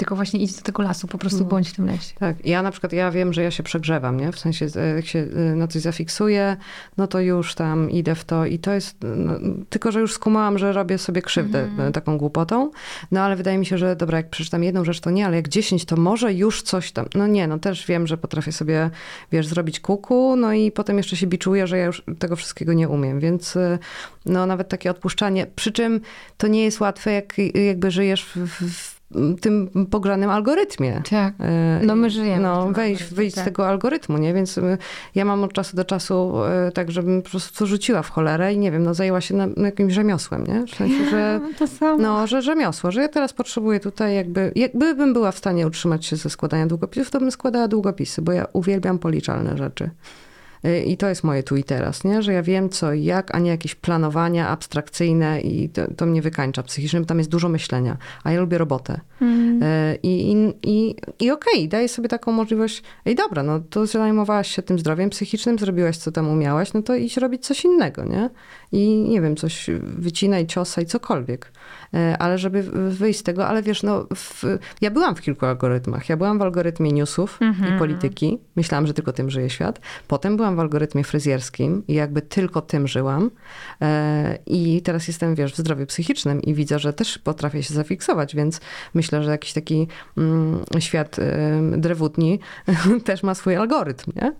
tylko właśnie idź do tego lasu, po prostu No. bądź w tym lesie. Tak, ja na przykład, ja wiem, że ja się przegrzewam, nie? W sensie, jak się e, na coś zafiksuję, no to już tam idę w to i to jest, no, tylko że już skumałam, że robię sobie krzywdę e, taką głupotą, no ale wydaje mi się, że dobra, jak przeczytam jedną rzecz, to nie, ale jak dziesięć, to może już coś tam, no nie, no też wiem, że potrafię sobie, wiesz, zrobić kuku, no i potem jeszcze się biczuję, że ja już tego wszystkiego nie umiem, więc e, no nawet takie odpuszczanie, przy czym to nie jest łatwe, jak jakby żyjesz w, w tym pogranym algorytmie. Tak. E, No my żyjemy No, wejść, wyjść tak. z tego algorytmu, nie? Więc y, ja mam od czasu do czasu y, tak, żebym po prostu rzuciła w cholerę i nie wiem, no zajęła się na, na jakimś rzemiosłem, nie? W sensie, że... To samo. No, że rzemiosło, że ja teraz potrzebuję tutaj jakby, jakby bym była w stanie utrzymać się ze składania długopisów, to bym składała długopisy, bo ja uwielbiam policzalne rzeczy. Y, I to jest moje tu i teraz, nie? że ja wiem co i jak, a nie jakieś planowania abstrakcyjne i to, to mnie wykańcza psychicznie, bo tam jest dużo myślenia, a ja lubię robotę. Mm. I, i, i, i okej, daję sobie taką możliwość, ej dobra, no to zajmowałaś się tym zdrowiem psychicznym, zrobiłaś co tam umiałaś, no to idź robić coś innego, nie? I nie wiem, coś wycinaj, ciosaj, cokolwiek. E, Ale żeby wyjść z tego, ale wiesz, no w, ja byłam w kilku algorytmach. Ja byłam w algorytmie newsów i polityki. Myślałam, że tylko tym żyje świat. Potem byłam w algorytmie fryzjerskim i jakby tylko tym żyłam. E, I teraz jestem, wiesz, w zdrowiu psychicznym i widzę, że też potrafię się zafiksować, więc myślę, że jakiś taki mm, świat y, drewutni [laughs] też ma swój algorytm, nie?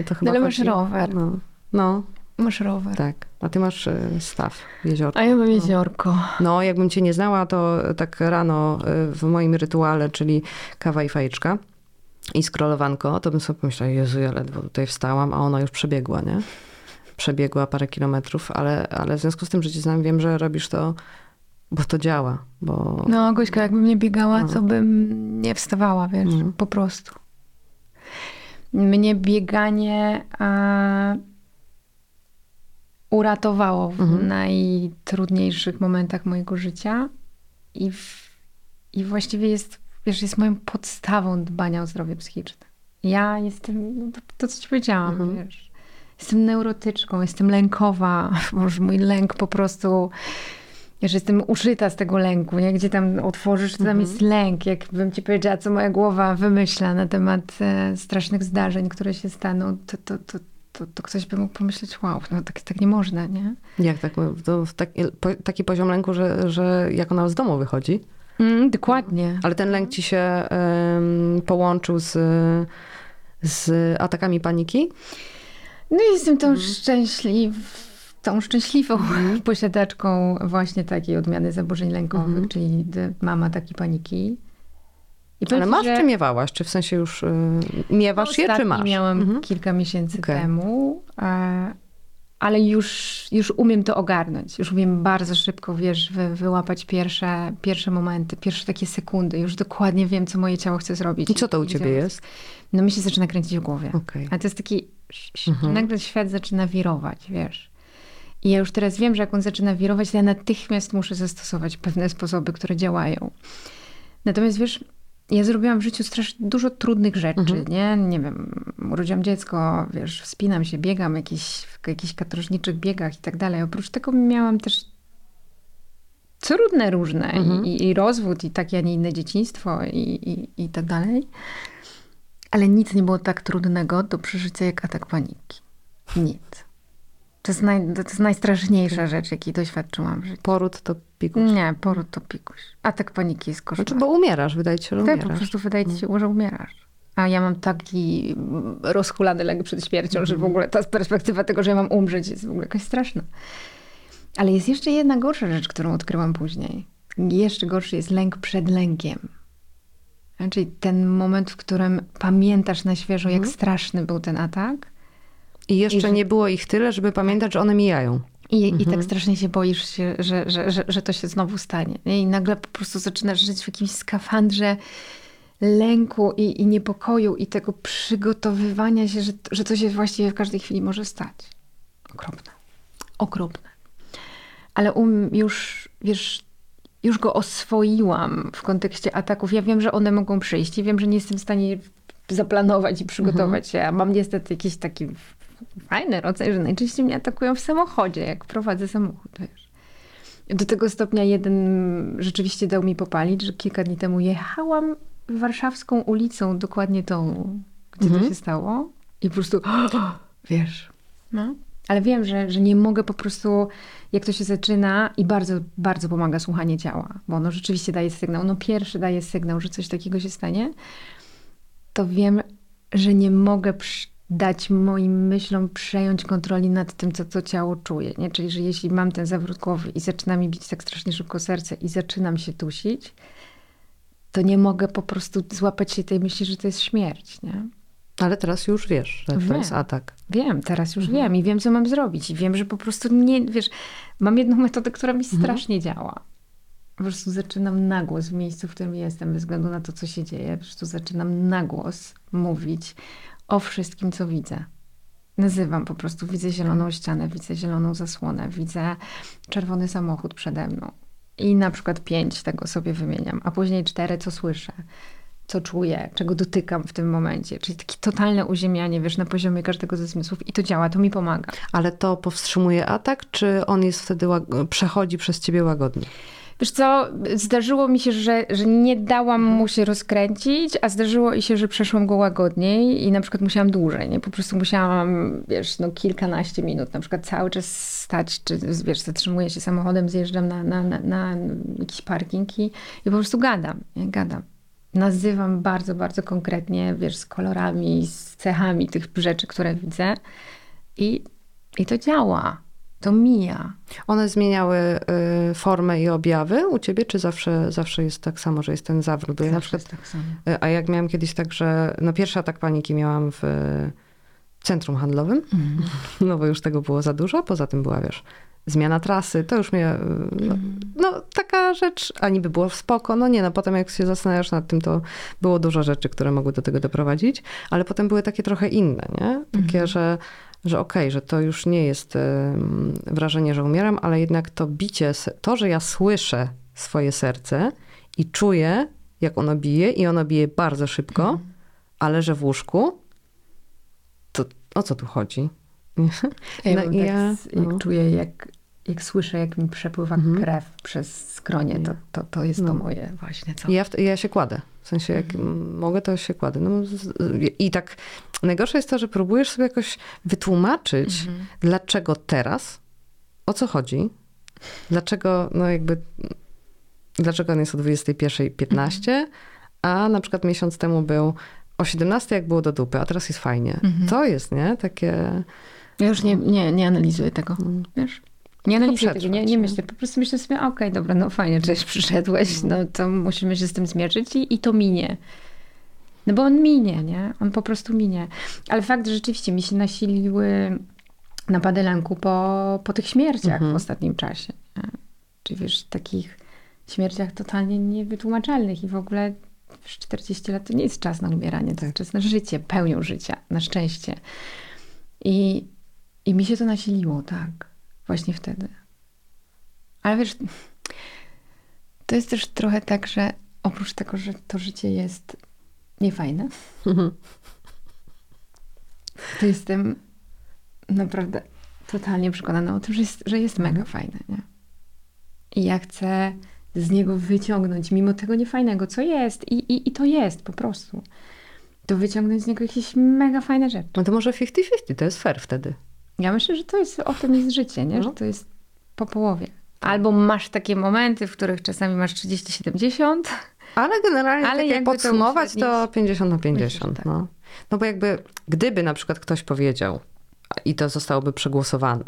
Y, to chyba ale masz chodzi- rower. No, no, Masz rower. tak. A ty masz y, staw, jeziorko. A ja mam jeziorko. No, jakbym cię nie znała, to tak rano y, w moim rytuale, czyli kawa i fajeczka i scrollowanko, to bym sobie pomyślała, Jezu, ja ledwo tutaj wstałam, a ona już przebiegła, nie? Przebiegła parę kilometrów, ale, ale w związku z tym, że cię znam, wiem, że robisz to, bo to działa, bo... No, Gośka, jakbym nie biegała, No. to bym nie wstawała, wiesz, Mhm. po prostu. Mnie bieganie a, uratowało w Mhm. najtrudniejszych momentach mojego życia i, w, i właściwie jest, wiesz, jest moją podstawą dbania o zdrowie psychiczne. Ja jestem, no to, to co ci powiedziałam, Mhm. wiesz, jestem neurotyczką, jestem lękowa, [laughs] może mój lęk po prostu że jestem uszyta z tego lęku, nie? Gdzie tam otworzysz, to tam Mhm. jest lęk. Jakbym ci powiedziała, co moja głowa wymyśla na temat e, strasznych zdarzeń, które się staną, to, to, to, to, to ktoś by mógł pomyśleć, wow, no tak, tak nie można, nie? Jak tak, to taki, taki poziom lęku, że, że jak ona z domu wychodzi, Mm, dokładnie. ale ten lęk ci się em, połączył z, z atakami paniki? No jestem tą Mhm. szczęśliw, tą szczęśliwą [laughs] posiadaczką właśnie takiej odmiany zaburzeń lękowych, Mhm. czyli mama takiej paniki. I Ale masz że- czy miewałaś? Czy w sensie już y, miewasz je, czy Ostatni masz? miałam Mhm. kilka miesięcy Okej. temu, e, ale już, już umiem to ogarnąć. Już umiem bardzo szybko, wiesz, wy, wyłapać pierwsze, pierwsze momenty, pierwsze takie sekundy. Już dokładnie wiem, co moje ciało chce zrobić. I co to u ciebie jest? No mi się zaczyna kręcić w głowie. Okej. A to jest taki, Mhm. nagle świat zaczyna wirować, wiesz. I ja już teraz wiem, że jak on zaczyna wirować, to ja natychmiast muszę zastosować pewne sposoby, które działają. Natomiast wiesz, ja zrobiłam w życiu strasznie dużo trudnych rzeczy, Mhm. nie? Nie wiem, urodziłam dziecko, wiesz, wspinam się, biegam jakieś, w jakichś katorżniczych biegach i tak dalej. Oprócz tego miałam też trudne różne Mhm. i, i rozwód, i takie, a nie inne dzieciństwo i, i, i tak dalej. Ale nic nie było tak trudnego do przeżycia jak atak paniki. Nic. To jest, naj, to jest najstraszniejsza rzecz, jakiej doświadczyłam w życiu. Poród to pikuś. Nie, poród to pikuś. Atak paniki jest koszmarny. Znaczy, bo umierasz, wydaje ci się, że Tak, po umierasz. prostu wydaje ci się, że umierasz. A ja mam taki mm, rozhulany lęk przed śmiercią, że w ogóle ta perspektywa tego, że ja mam umrzeć jest w ogóle jakaś straszna. Ale jest jeszcze jedna gorsza rzecz, którą odkryłam później. Jeszcze gorszy jest lęk przed lękiem. Czyli ten moment, w którym pamiętasz na świeżo, jak straszny był ten atak. I jeszcze I że- nie było ich tyle, żeby pamiętać, że one mijają. I, I tak strasznie się boisz, się, że, że, że, że to się znowu stanie. nie? I nagle po prostu zaczynasz żyć w jakimś skafandrze lęku i, i niepokoju i tego przygotowywania się, że, że to się właściwie w każdej chwili może stać. Okropne. Okropne. Ale um, już, wiesz, już go oswoiłam w kontekście ataków. Ja wiem, że one mogą przyjść i wiem, że nie jestem w stanie zaplanować i przygotować się. A mam niestety jakiś taki fajny rodzaj, że najczęściej mnie atakują w samochodzie, jak prowadzę samochód, wiesz. Do tego stopnia jeden rzeczywiście dał mi popalić, że kilka dni temu jechałam warszawską ulicą, dokładnie tą, gdzie to się stało. I po prostu, [gasps] wiesz, no. Ale wiem, że, że nie mogę po prostu, jak to się zaczyna i bardzo, bardzo pomaga słuchanie ciała, bo ono rzeczywiście daje sygnał. No pierwszy daje sygnał, że coś takiego się stanie, to wiem, że nie mogę przy- dać moim myślom przejąć kontroli nad tym, co to ciało czuje. Nie? Czyli, że jeśli mam ten zawrót głowy i zaczyna mi bić tak strasznie szybko serce i zaczynam się dusić, to nie mogę po prostu złapać się tej myśli, że to jest śmierć. Nie? Ale teraz już wiesz, że to Wiem. jest atak. Wiem, teraz już wiem i wiem, co mam zrobić. I wiem, że po prostu nie, wiesz, mam jedną metodę, która mi strasznie działa. Po prostu zaczynam na głos w miejscu, w którym jestem, bez względu na to, co się dzieje. Po prostu zaczynam na głos mówić o wszystkim, co widzę. Nazywam po prostu, widzę zieloną ścianę, widzę zieloną zasłonę, widzę czerwony samochód przede mną. I na przykład pięć tego sobie wymieniam, a później cztery, co słyszę, co czuję, czego dotykam w tym momencie. Czyli takie totalne uziemianie, wiesz, na poziomie każdego ze zmysłów i to działa, to mi pomaga. Ale to powstrzymuje atak, czy on jest wtedy, przechodzi przez ciebie łagodnie? Wiesz co, zdarzyło mi się, że, że nie dałam mu się rozkręcić, a zdarzyło mi się, że przeszłam go łagodniej i na przykład musiałam dłużej, nie? Po prostu musiałam, wiesz, no kilkanaście minut, na przykład cały czas stać, czy wiesz, zatrzymuję się samochodem, zjeżdżam na, na, na, na jakiś parking i, i po prostu gadam, nie? Gadam. Nazywam bardzo, bardzo konkretnie, wiesz, z kolorami, z cechami tych rzeczy, które widzę i, i to działa. To mija. One zmieniały y, formę i objawy u ciebie, czy zawsze, zawsze jest tak samo, że jest ten zawrót? Ja na Zawsze przykład, jest tak samo. y, a jak miałam kiedyś tak, że no pierwszy atak paniki miałam w y, centrum handlowym, [laughs] no bo już tego było za dużo, poza tym była, wiesz, zmiana trasy, to już mnie, y, no, no taka rzecz, a niby było spoko, no nie, no potem jak się zastanawiasz nad tym, to było dużo rzeczy, które mogły do tego doprowadzić, ale potem były takie trochę inne, nie? Takie, że, że okej, że to już nie jest wrażenie, że umieram, ale jednak to bicie, to, że ja słyszę swoje serce i czuję, jak ono bije i ono bije bardzo szybko, ale że w łóżku, to o co tu chodzi? [laughs] Ja, No tak, ja- no. czuję, jak, jak słyszę, jak mi przepływa krew przez skronie, to, to, to jest to No. moje właśnie. Co? Ja, w, ja się kładę. W sensie, jak mm, mogę, to się kładę. No, I tak najgorsze jest to, że próbujesz sobie jakoś wytłumaczyć, dlaczego teraz, o co chodzi, dlaczego, no jakby, dlaczego on jest o 21.15, a na przykład miesiąc temu był o 17, jak było do dupy, a teraz jest fajnie. To jest, nie? Takie... Ja już nie, nie, nie analizuję tego, wiesz? Nie tego, nie, nie nie? myślę. Po prostu myślę sobie, okej, dobra, no fajnie, cześć, [laughs] przyszedłeś, no to musimy się z tym zmierzyć i, i to minie. No bo on minie, nie? On po prostu minie. Ale fakt, że rzeczywiście mi się nasiliły napady lęku po, po tych śmierciach w ostatnim czasie. Nie? Czyli wiesz, takich śmierciach totalnie niewytłumaczalnych i w ogóle wiesz, 40 lat to nie jest czas na umieranie, to jest czas na życie, pełnią życia, na szczęście. I, I mi się to nasiliło, tak, właśnie wtedy. Ale wiesz, to jest też trochę tak, że oprócz tego, że to życie jest niefajne, [laughs] to jestem naprawdę totalnie przekonana o tym, że jest, że jest mega fajne, nie? I ja chcę z niego wyciągnąć, mimo tego niefajnego, co jest, i, i, i to jest po prostu, to wyciągnąć z niego jakieś mega fajne rzeczy. No to może 50-50, to jest fair wtedy. Ja myślę, że to jest, o tym jest życie, nie? No. Że to jest po połowie. Albo masz takie momenty, w których czasami masz 30-70. Ale generalnie, Ale tak jak to podsumować, to uśrednić- 50 na 50. Myślę, tak. no. no bo jakby, gdyby na przykład ktoś powiedział, i to zostałoby przegłosowane,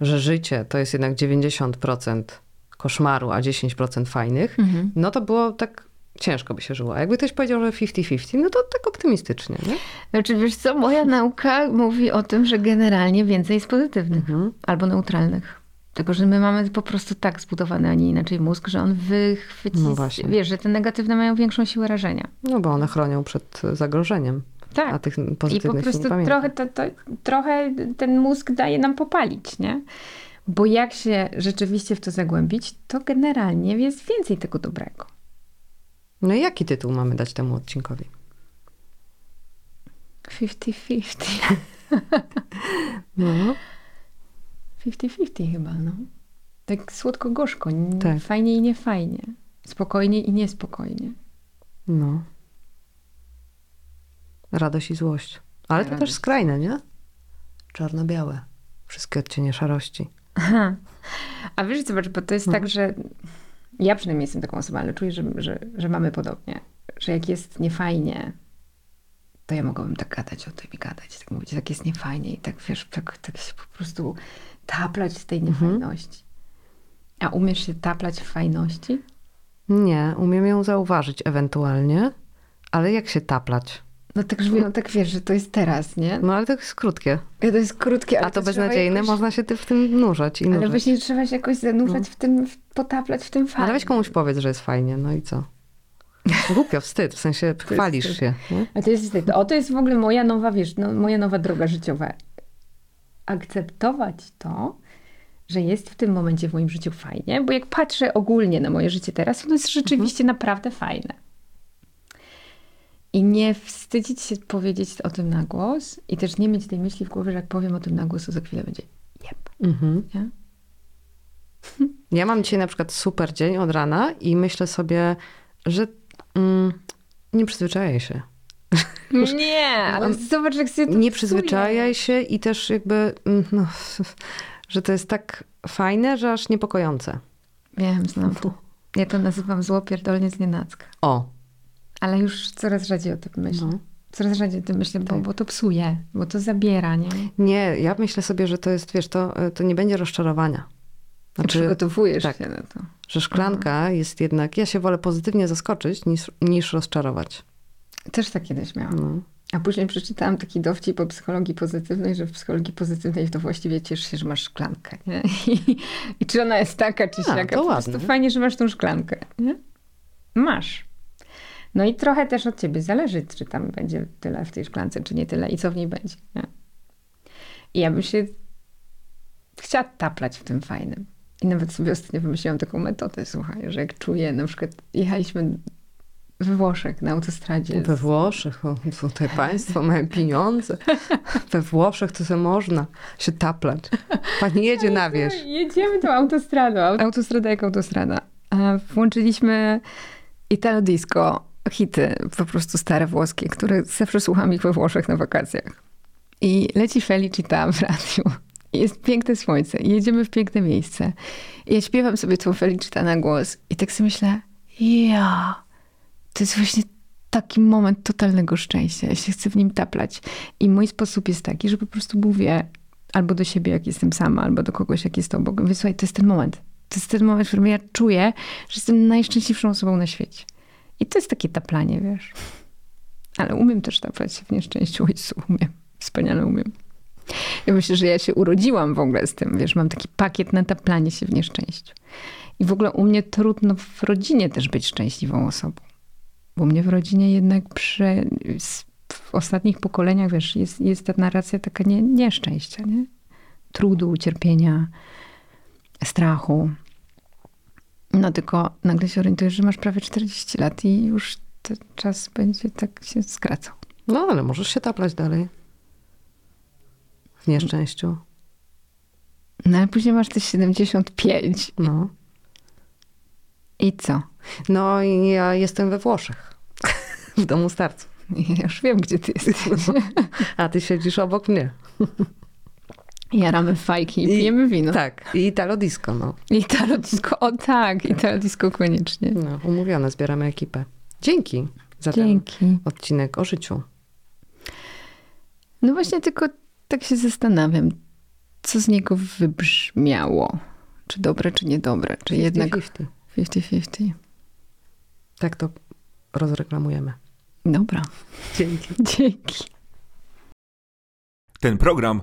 że życie to jest jednak 90% koszmaru, a 10% fajnych, Mhm. no to było tak ciężko by się żyło. A jakby ktoś powiedział, że 50-50, no to tak optymistycznie, nie? Znaczy, wiesz co, moja nauka mówi o tym, że generalnie więcej jest pozytywnych Mhm. albo neutralnych. Tylko, że my mamy po prostu tak zbudowany, a nie inaczej mózg, że on wychwyci, No właśnie. wiesz, że te negatywne mają większą siłę rażenia. No bo one chronią przed zagrożeniem, Tak. a tych I po pozytywnych się nie prostu trochę, to, to, trochę ten mózg daje nam popalić, nie? Bo jak się rzeczywiście w to zagłębić, to generalnie jest więcej tego dobrego. No i jaki tytuł mamy dać temu odcinkowi? 50-50. [laughs] No, 50-50 chyba, no. Tak słodko-gorzko. Tak. Fajnie i niefajnie. Spokojnie i niespokojnie. no. Radość i złość. Ale to też Radość. skrajne, nie? Czarno-białe. Wszystkie odcienie szarości. Aha. A wiesz, zobacz, bo to jest No. tak, że ja przynajmniej jestem taką osobą, ale czuję, że, że, że mamy podobnie. Że jak jest niefajnie, to ja mogłabym tak gadać o tym i gadać, tak mówić, tak jest niefajnie i tak, wiesz, tak, tak się po prostu taplać w tej Mhm. niefajności. A umiesz się taplać w fajności? Nie, umiem ją zauważyć ewentualnie, ale jak się taplać? No tak, że- no tak wiesz, że to jest teraz, nie? No ale to jest krótkie. To jest krótkie, ale A to trzeba beznadziejne, jakoś- można się ty w tym nurzać i Ale nurzać. właśnie trzeba się jakoś zanurzać w tym, potaplać w tym fajnie. Ale weź komuś powiedz, że jest fajnie, no i co? Głupio, wstyd, w sensie [laughs] chwalisz się. Nie? A to jest wstyd. O, to jest w ogóle moja nowa, wiesz, no, moja nowa droga życiowa. Akceptować to, że jest w tym momencie w moim życiu fajnie, bo jak patrzę ogólnie na moje życie teraz, ono jest rzeczywiście naprawdę fajne. I nie wstydzić się powiedzieć o tym na głos i też nie mieć tej myśli w głowie, że jak powiem o tym na głos, to za chwilę będzie jeb. Mhm. Nie? [laughs] Ja mam dzisiaj na przykład super dzień od rana i myślę sobie, że mm, nie przyzwyczajaj się. [laughs] Nie, ale zobacz, jak sobie to Nie przyzwyczajaj się i też jakby, mm, no, [laughs] że to jest tak fajne, że aż niepokojące. Wiem, znam. Ja to nazywam złopierdolnie z nienacka. O, Ale już coraz rzadziej o tym myślę. No. Coraz rzadziej o tym myślę, bo, Tak. bo to psuje, bo to zabiera, nie? nie, ja myślę sobie, że to jest, wiesz, to, to nie będzie rozczarowania. Znaczy, Przygotowujesz tak. się na to. że szklanka jest jednak, ja się wolę pozytywnie zaskoczyć niż, niż rozczarować. Też tak kiedyś miałam. No. A później przeczytałam taki dowcip o psychologii pozytywnej, że w psychologii pozytywnej to właściwie ciesz się, że masz szklankę, nie? [laughs] I, i czy ona jest taka, czy siaka. to Po prostu fajnie, że masz tą szklankę, nie? Masz. No i trochę też od ciebie zależy, czy tam będzie tyle w tej szklance, czy nie tyle i co w niej będzie, nie? I ja bym się chciała taplać w tym fajnym. I nawet sobie ostatnio wymyśliłam taką metodę, słuchaj, że jak czuję, na przykład jechaliśmy we Włoszech na autostradzie. We Włoszech, o, tutaj [laughs] państwo mają pieniądze. We Włoszech to se można się taplać. Pani jedzie na wieś. Jedziemy tą autostradą. Autostrada jak autostrada. A Włączyliśmy Italo Disco, hity, po prostu stare włoskie, które zawsze słucham ich we Włoszech na wakacjach. I leci Felicita w radiu. Jest piękne słońce. Jedziemy w piękne miejsce. I ja śpiewam sobie tą Felicita na głos. I tak sobie myślę, ja, to jest właśnie taki moment totalnego szczęścia. Ja się chcę w nim taplać. I mój sposób jest taki, że po prostu mówię albo do siebie, jak jestem sama, albo do kogoś, jak jest obok. Mówię, słuchaj, to jest ten moment. To jest ten moment, w którym ja czuję, że jestem najszczęśliwszą osobą na świecie. I to jest takie taplanie, wiesz. Ale umiem też taplać się w nieszczęściu. Jezu, umiem. Wspaniale umiem. Ja myślę, że ja się urodziłam w ogóle z tym, wiesz, mam taki pakiet na taplanie się w nieszczęściu. I w ogóle u mnie trudno w rodzinie też być szczęśliwą osobą. Bo u mnie w rodzinie jednak przy, w ostatnich pokoleniach, wiesz, jest, jest ta narracja taka nie, nieszczęścia, nie? Trudu, cierpienia, strachu. No tylko nagle się orientujesz, że masz prawie 40 lat i już ten czas będzie tak się skracał. No ale możesz się taplać dalej. W nieszczęściu. No ale później masz te 75 No. i co? No i ja jestem we Włoszech. W domu starców. Ja już wiem, gdzie ty jesteś. [laughs] A ty siedzisz obok mnie. Jaramy fajki i I- pijemy wino. Tak, i Italo Disco, no. I Italo disco, o tak, Italo disco koniecznie. no. Umówione, zbieramy ekipę. Dzięki za ten Dzięki. odcinek o życiu. No właśnie, tylko tak się zastanawiam, co z niego wybrzmiało. Czy dobre, czy niedobre. Czy jednak 50-50. 50-50. Tak to rozreklamujemy. Dobra. Dzięki. [laughs] Dzięki. Ten program